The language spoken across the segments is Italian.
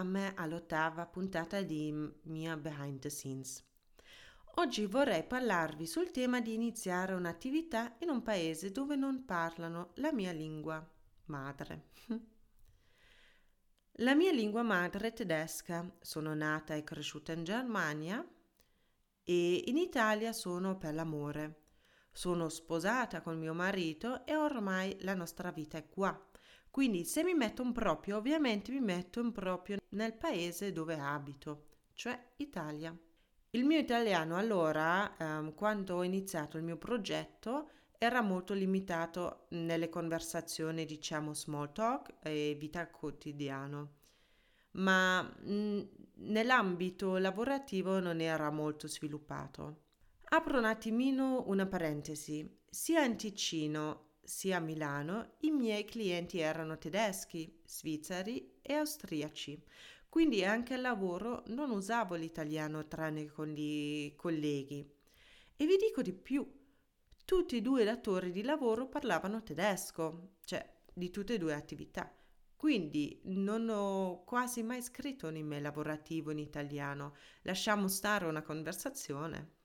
mamme all'ottava puntata di Mia Behind the Scenes. Oggi vorrei parlarvi sul tema di iniziare un'attività in un paese dove non parlano la mia lingua madre. La mia lingua madre è tedesca, sono nata e cresciuta in Germania e in Italia sono per l'amore. Sono sposata con mio marito e ormai la nostra vita è qua. Quindi se mi metto in proprio, ovviamente mi metto in proprio nel paese dove abito, cioè Italia. Il mio italiano allora, ehm, quando ho iniziato il mio progetto, era molto limitato nelle conversazioni, diciamo small talk e vita quotidiana, ma mh, nell'ambito lavorativo non era molto sviluppato. Apro un attimino una parentesi. Sia in Ticino sia a Milano i miei clienti erano tedeschi, svizzeri e austriaci, quindi anche al lavoro non usavo l'italiano tranne con i colleghi. E vi dico di più, tutti e due i datori di lavoro parlavano tedesco, cioè di tutte e due attività. Quindi non ho quasi mai scritto un email lavorativo in italiano, lasciamo stare una conversazione.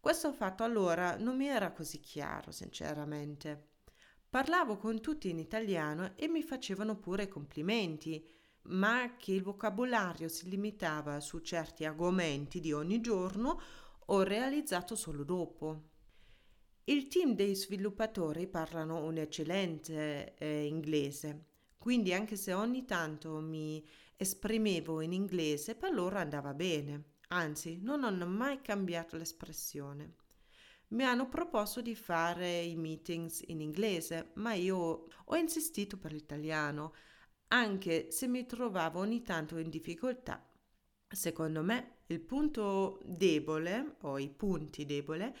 Questo fatto allora non mi era così chiaro, sinceramente. Parlavo con tutti in italiano e mi facevano pure complimenti, ma che il vocabolario si limitava su certi argomenti di ogni giorno ho realizzato solo dopo. Il team dei sviluppatori parlano un eccellente eh, inglese, quindi anche se ogni tanto mi esprimevo in inglese, per loro andava bene. Anzi, non hanno mai cambiato l'espressione. Mi hanno proposto di fare i meetings in inglese, ma io ho insistito per l'italiano, anche se mi trovavo ogni tanto in difficoltà. Secondo me il punto debole o i punti deboli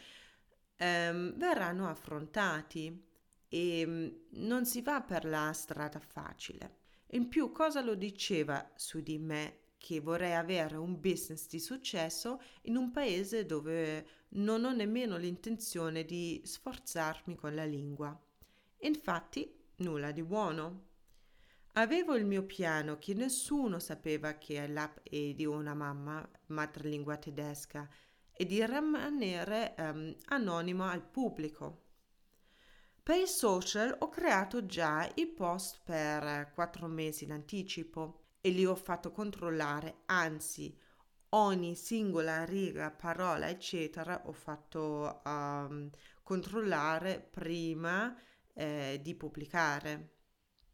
ehm, verranno affrontati e mm, non si va per la strada facile. In più, cosa lo diceva su di me che vorrei avere un business di successo in un paese dove non ho nemmeno l'intenzione di sforzarmi con la lingua. Infatti, nulla di buono. Avevo il mio piano che nessuno sapeva che l'app è di una mamma madrelingua tedesca e di rimanere um, anonimo al pubblico. Per i social ho creato già i post per quattro mesi in anticipo e li ho fatto controllare, anzi ogni singola riga, parola, eccetera, ho fatto um, controllare prima eh, di pubblicare.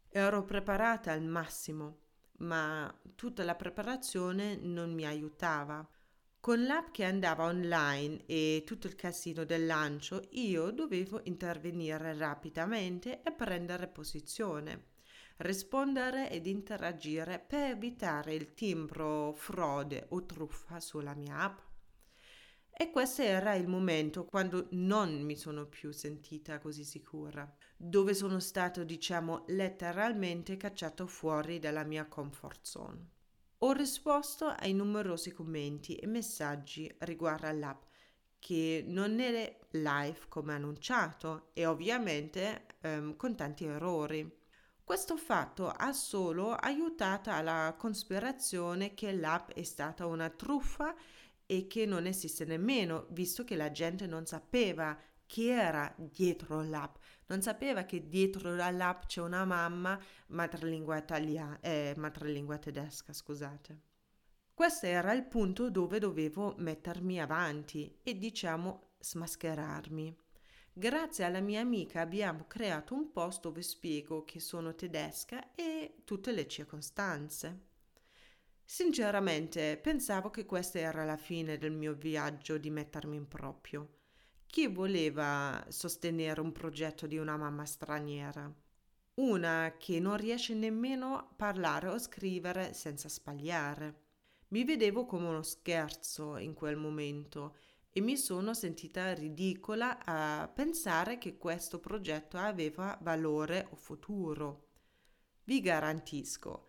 Ero preparata al massimo, ma tutta la preparazione non mi aiutava. Con l'app che andava online e tutto il casino del lancio, io dovevo intervenire rapidamente e prendere posizione rispondere ed interagire per evitare il timbro frode o truffa sulla mia app. E questo era il momento quando non mi sono più sentita così sicura, dove sono stato, diciamo, letteralmente cacciato fuori dalla mia comfort zone. Ho risposto ai numerosi commenti e messaggi riguardo all'app che non è live come annunciato e ovviamente ehm, con tanti errori. Questo fatto ha solo aiutato alla conspirazione che l'app è stata una truffa e che non esiste nemmeno, visto che la gente non sapeva chi era dietro l'app, non sapeva che dietro l'app c'è una mamma madrelingua italiana, eh, madrelingua tedesca, scusate. Questo era il punto dove dovevo mettermi avanti e diciamo smascherarmi. Grazie alla mia amica abbiamo creato un post dove spiego che sono tedesca e tutte le circostanze. Sinceramente pensavo che questa era la fine del mio viaggio di mettermi in proprio. Chi voleva sostenere un progetto di una mamma straniera? Una che non riesce nemmeno a parlare o scrivere senza sbagliare. Mi vedevo come uno scherzo in quel momento e mi sono sentita ridicola a pensare che questo progetto aveva valore o futuro. Vi garantisco,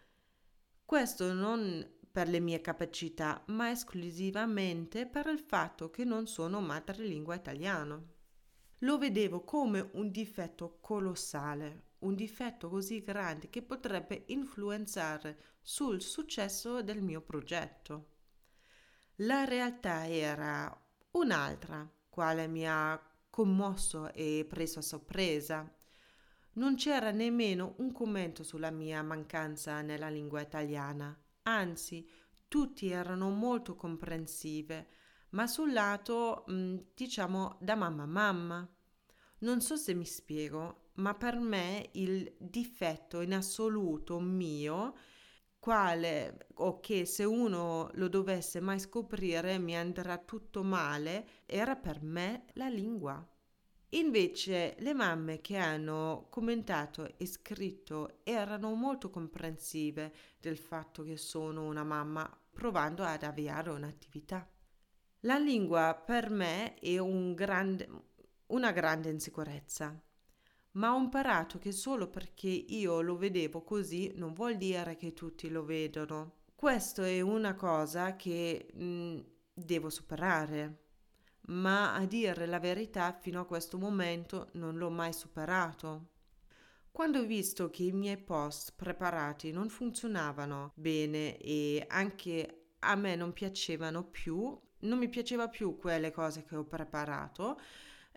questo non per le mie capacità, ma esclusivamente per il fatto che non sono madrelingua italiano. Lo vedevo come un difetto colossale, un difetto così grande che potrebbe influenzare sul successo del mio progetto. La realtà era un'altra, quale mi ha commosso e preso a sorpresa. Non c'era nemmeno un commento sulla mia mancanza nella lingua italiana, anzi tutti erano molto comprensive, ma sul lato, mm, diciamo, da mamma a mamma. Non so se mi spiego, ma per me il difetto in assoluto mio, quale o che se uno lo dovesse mai scoprire mi andrà tutto male, era per me la lingua. Invece le mamme che hanno commentato e scritto erano molto comprensive del fatto che sono una mamma provando ad avviare un'attività. La lingua per me è un grande, una grande insicurezza, ma ho imparato che solo perché io lo vedevo così non vuol dire che tutti lo vedono. Questo è una cosa che mh, mm, devo superare ma a dire la verità fino a questo momento non l'ho mai superato. Quando ho visto che i miei post preparati non funzionavano bene e anche a me non piacevano più, non mi piaceva più quelle cose che ho preparato,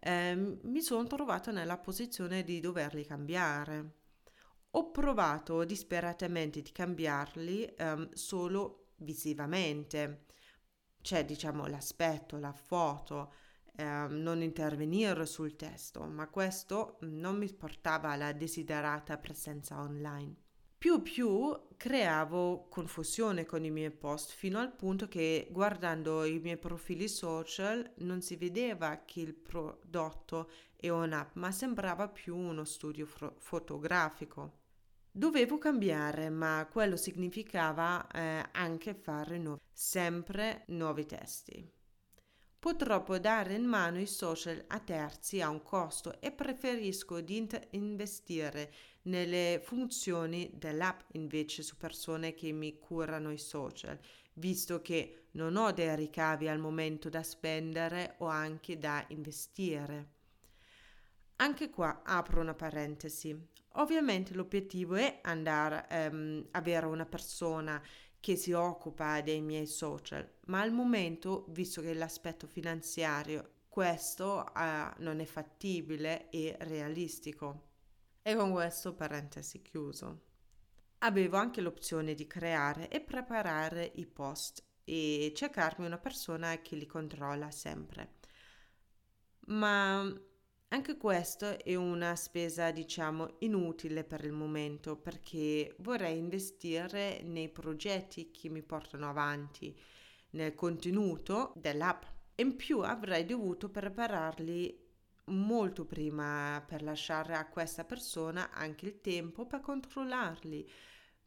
eh, mi sono trovata nella posizione di doverli cambiare. Ho provato disperatamente di cambiarli eh, solo visivamente c'è diciamo l'aspetto, la foto, eh, non intervenire sul testo, ma questo non mi portava alla desiderata presenza online. Più più creavo confusione con i miei post fino al punto che guardando i miei profili social non si vedeva che il prodotto è un'app, ma sembrava più uno studio fro- fotografico. Dovevo cambiare, ma quello significava eh, anche fare nuovi, sempre nuovi testi. Purtroppo dare in mano i social a terzi ha un costo e preferisco di int- investire nelle funzioni dell'app invece su persone che mi curano i social, visto che non ho dei ricavi al momento da spendere o anche da investire. Anche qua apro una parentesi. Ovviamente l'obiettivo è andare um, avere una persona che si occupa dei miei social, ma al momento, visto che l'aspetto finanziario, questo uh, non è fattibile e realistico. E con questo parentesi chiuso. Avevo anche l'opzione di creare e preparare i post e cercarmi una persona che li controlla sempre. Ma anche questo è una spesa, diciamo, inutile per il momento perché vorrei investire nei progetti che mi portano avanti, nel contenuto dell'app. In più avrei dovuto prepararli molto prima per lasciare a questa persona anche il tempo per controllarli.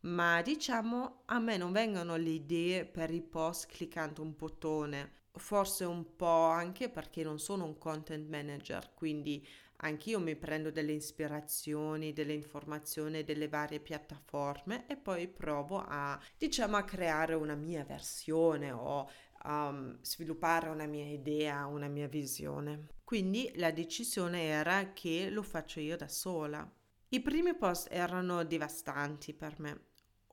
Ma diciamo a me non vengono le idee per i post cliccando un bottone forse un po' anche perché non sono un content manager, quindi anch'io mi prendo delle ispirazioni, delle informazioni delle varie piattaforme e poi provo a, diciamo, a creare una mia versione o um, sviluppare una mia idea, una mia visione. Quindi la decisione era che lo faccio io da sola. I primi post erano devastanti per me.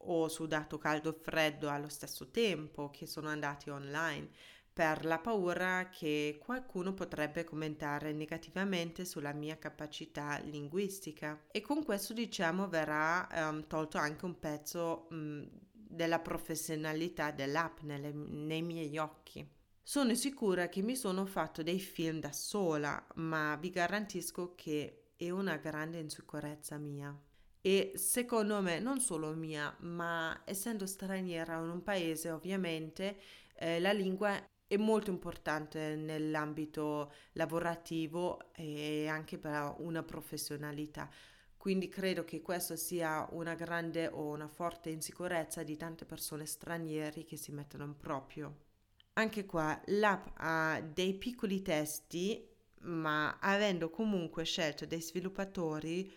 Ho sudato caldo e freddo allo stesso tempo che sono andati online per la paura che qualcuno potrebbe commentare negativamente sulla mia capacità linguistica e con questo diciamo verrà um, tolto anche un pezzo um, della professionalità dell'app nelle, nei miei occhi. Sono sicura che mi sono fatto dei film da sola, ma vi garantisco che è una grande insicurezza mia. E secondo me non solo mia, ma essendo straniera in un paese ovviamente eh, la lingua è molto importante nell'ambito lavorativo e anche per una professionalità. Quindi credo che questa sia una grande o una forte insicurezza di tante persone straniere che si mettono in proprio. Anche qua l'app ha dei piccoli testi, ma avendo comunque scelto dei sviluppatori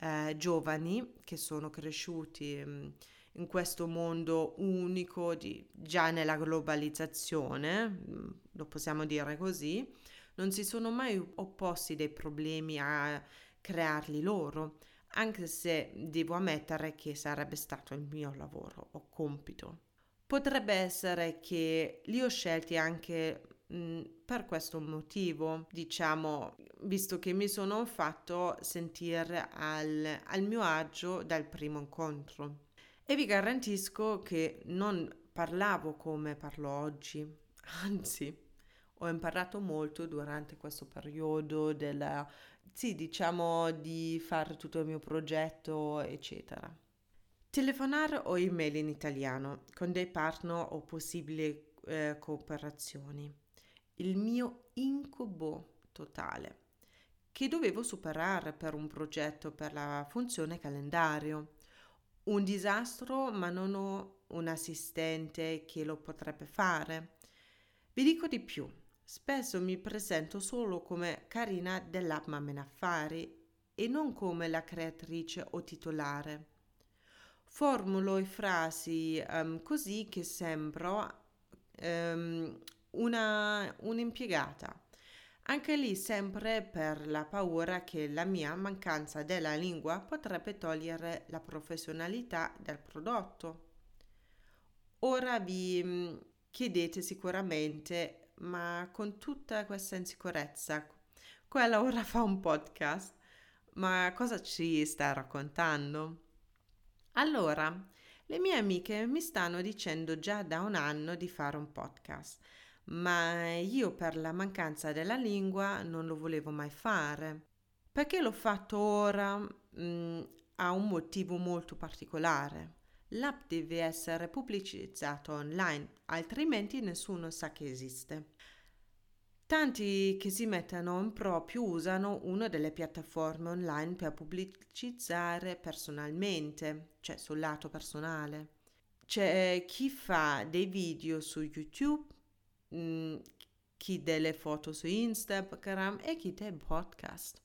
eh, giovani che sono cresciuti mm, in questo mondo unico di, già nella globalizzazione, mm, lo possiamo dire così, non si sono mai opposti dei problemi a crearli loro. anche se devo ammettere che sarebbe stato il mio lavoro o compito. Potrebbe essere che li ho scelti anche mh, per questo motivo, diciamo, visto che mi sono fatto sentire al, al mio agio dal primo incontro. E vi garantisco che non parlavo come parlo oggi, anzi, ho imparato molto durante questo periodo della, sì, diciamo di fare tutto il mio progetto, eccetera. Telefonare o email in italiano con dei partner o possibili eh, cooperazioni. Il mio incubo totale che dovevo superare per un progetto per la funzione calendario. Un disastro, ma non ho un assistente che lo potrebbe fare. Vi dico di più. Spesso mi presento solo come Carina dell'app Mamen Affari e non come la creatrice o titolare. Formulo i frasi um, così che sembro um, una, un'impiegata. Anche lì sempre per la paura che la mia mancanza della lingua potrebbe togliere la professionalità del prodotto. Ora vi chiedete sicuramente ma con tutta questa insicurezza, quella ora fa un podcast, ma cosa ci sta raccontando? Allora, le mie amiche mi stanno dicendo già da un anno di fare un podcast, ma io per la mancanza della lingua non lo volevo mai fare. Perché l'ho fatto ora? Mh, mm, ha un motivo molto particolare. L'app deve essere pubblicizzata online, altrimenti nessuno sa che esiste. Tanti che si mettono in proprio usano una delle piattaforme online per pubblicizzare personalmente, cioè sul lato personale. C'è chi fa dei video su YouTube, mm, chi delle foto su Instagram e chi dei podcast.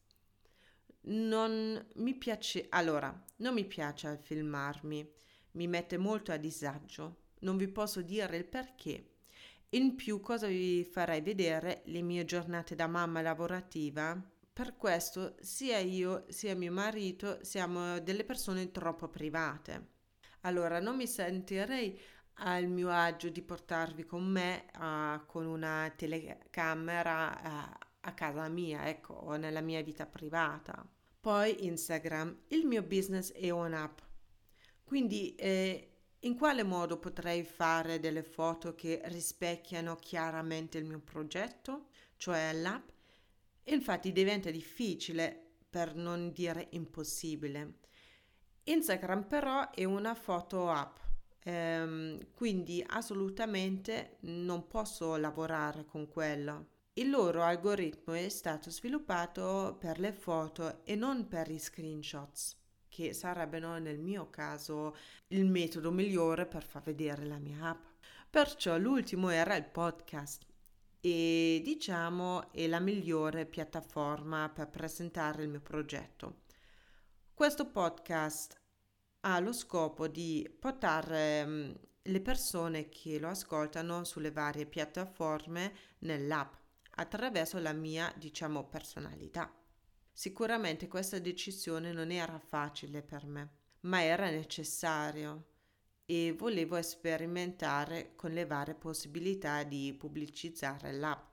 Non mi piace, allora, non mi piace filmarmi mi mette molto a disagio. Non vi posso dire il perché. In più, cosa vi farei vedere le mie giornate da mamma lavorativa? Per questo, sia io sia mio marito siamo delle persone troppo private. Allora, non mi sentirei al mio agio di portarvi con me uh, con una telecamera uh, a casa mia, ecco, o nella mia vita privata. Poi Instagram, il mio business è un'app quindi eh, in quale modo potrei fare delle foto che rispecchiano chiaramente il mio progetto, cioè l'app? Infatti diventa difficile, per non dire impossibile. Instagram però è una foto app, ehm, quindi assolutamente non posso lavorare con quello. Il loro algoritmo è stato sviluppato per le foto e non per i screenshots che sarebbero nel mio caso il metodo migliore per far vedere la mia app. Perciò l'ultimo era il podcast e diciamo è la migliore piattaforma per presentare il mio progetto. Questo podcast ha lo scopo di portare mm, le persone che lo ascoltano sulle varie piattaforme nell'app attraverso la mia, diciamo, personalità. Sicuramente questa decisione non era facile per me, ma era necessario e volevo sperimentare con le varie possibilità di pubblicizzare l'app.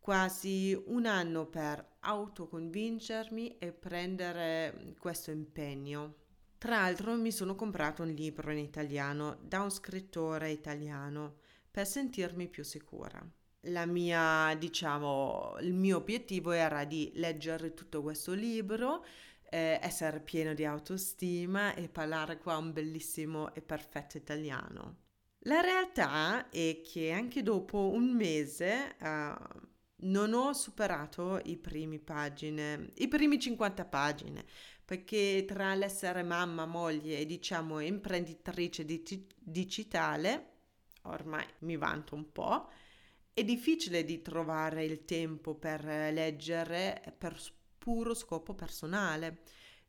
Quasi un anno per autoconvincermi e prendere questo impegno. Tra l'altro mi sono comprato un libro in italiano da un scrittore italiano per sentirmi più sicura la mia, diciamo, il mio obiettivo era di leggere tutto questo libro, eh, essere pieno di autostima e parlare qua un bellissimo e perfetto italiano. La realtà è che anche dopo un mese uh, non ho superato i primi pagine, i primi 50 pagine, perché tra l'essere mamma, moglie e diciamo imprenditrice di- digitale, ormai mi vanto un po', è difficile di trovare il tempo per leggere per puro scopo personale,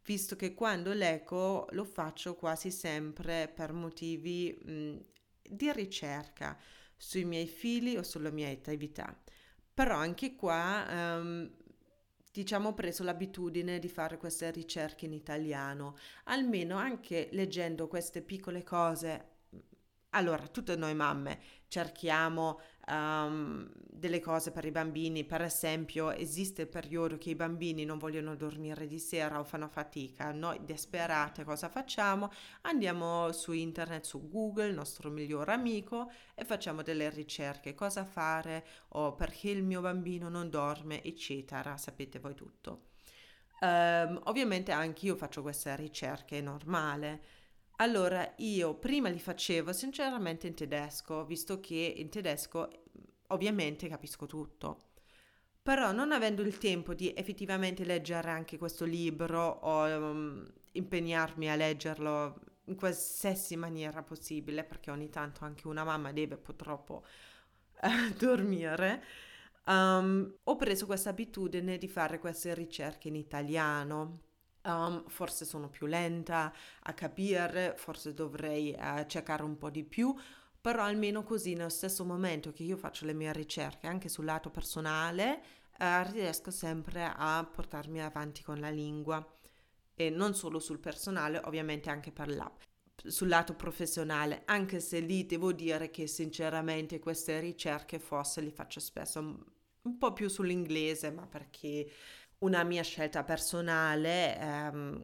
visto che quando leggo lo faccio quasi sempre per motivi mh, di ricerca sui miei figli o sulla mia attività. Però anche qua um, diciamo, preso l'abitudine di fare queste ricerche in italiano, almeno anche leggendo queste piccole cose. Allora, tutte noi mamme cerchiamo um, delle cose per i bambini, per esempio esiste il periodo che i bambini non vogliono dormire di sera o fanno fatica, noi disperate cosa facciamo? Andiamo su internet, su Google, il nostro migliore amico e facciamo delle ricerche, cosa fare o perché il mio bambino non dorme, eccetera, sapete voi tutto. Um, ovviamente anche io faccio queste ricerche, è normale. Allora io prima li facevo sinceramente in tedesco, visto che in tedesco ovviamente capisco tutto. Però non avendo il tempo di effettivamente leggere anche questo libro o um, impegnarmi a leggerlo in qualsiasi maniera possibile, perché ogni tanto anche una mamma deve purtroppo uh, dormire, um, ho preso questa abitudine di fare queste ricerche in italiano. Um, forse sono più lenta a capire, forse dovrei uh, cercare un po' di più, però almeno così nello stesso momento che io faccio le mie ricerche anche sul lato personale eh, riesco sempre a portarmi avanti con la lingua. E non solo sul personale ovviamente anche per l'app sul lato professionale anche se lì devo dire che sinceramente queste ricerche forse li faccio spesso un po' più sull'inglese ma perché una mia scelta personale ehm,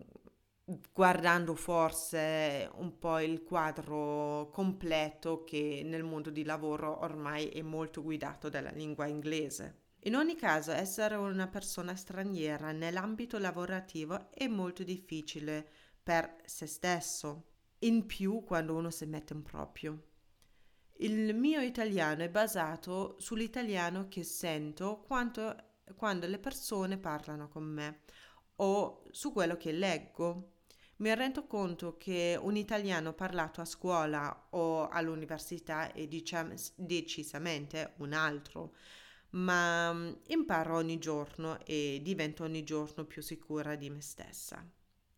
guardando forse un po' il quadro completo che nel mondo di lavoro ormai è molto guidato dalla lingua inglese. In ogni caso, essere una persona straniera nell'ambito lavorativo è molto difficile per se stesso, in più quando uno si mette in proprio. Il mio italiano è basato sull'italiano che sento quando, quando le persone parlano con me o su quello che leggo mi rendo conto che un italiano parlato a scuola o all'università è diciam- decisamente un altro, ma mm, imparo ogni giorno e divento ogni giorno più sicura di me stessa.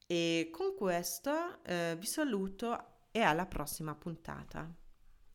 E con questo eh, vi saluto e alla prossima puntata.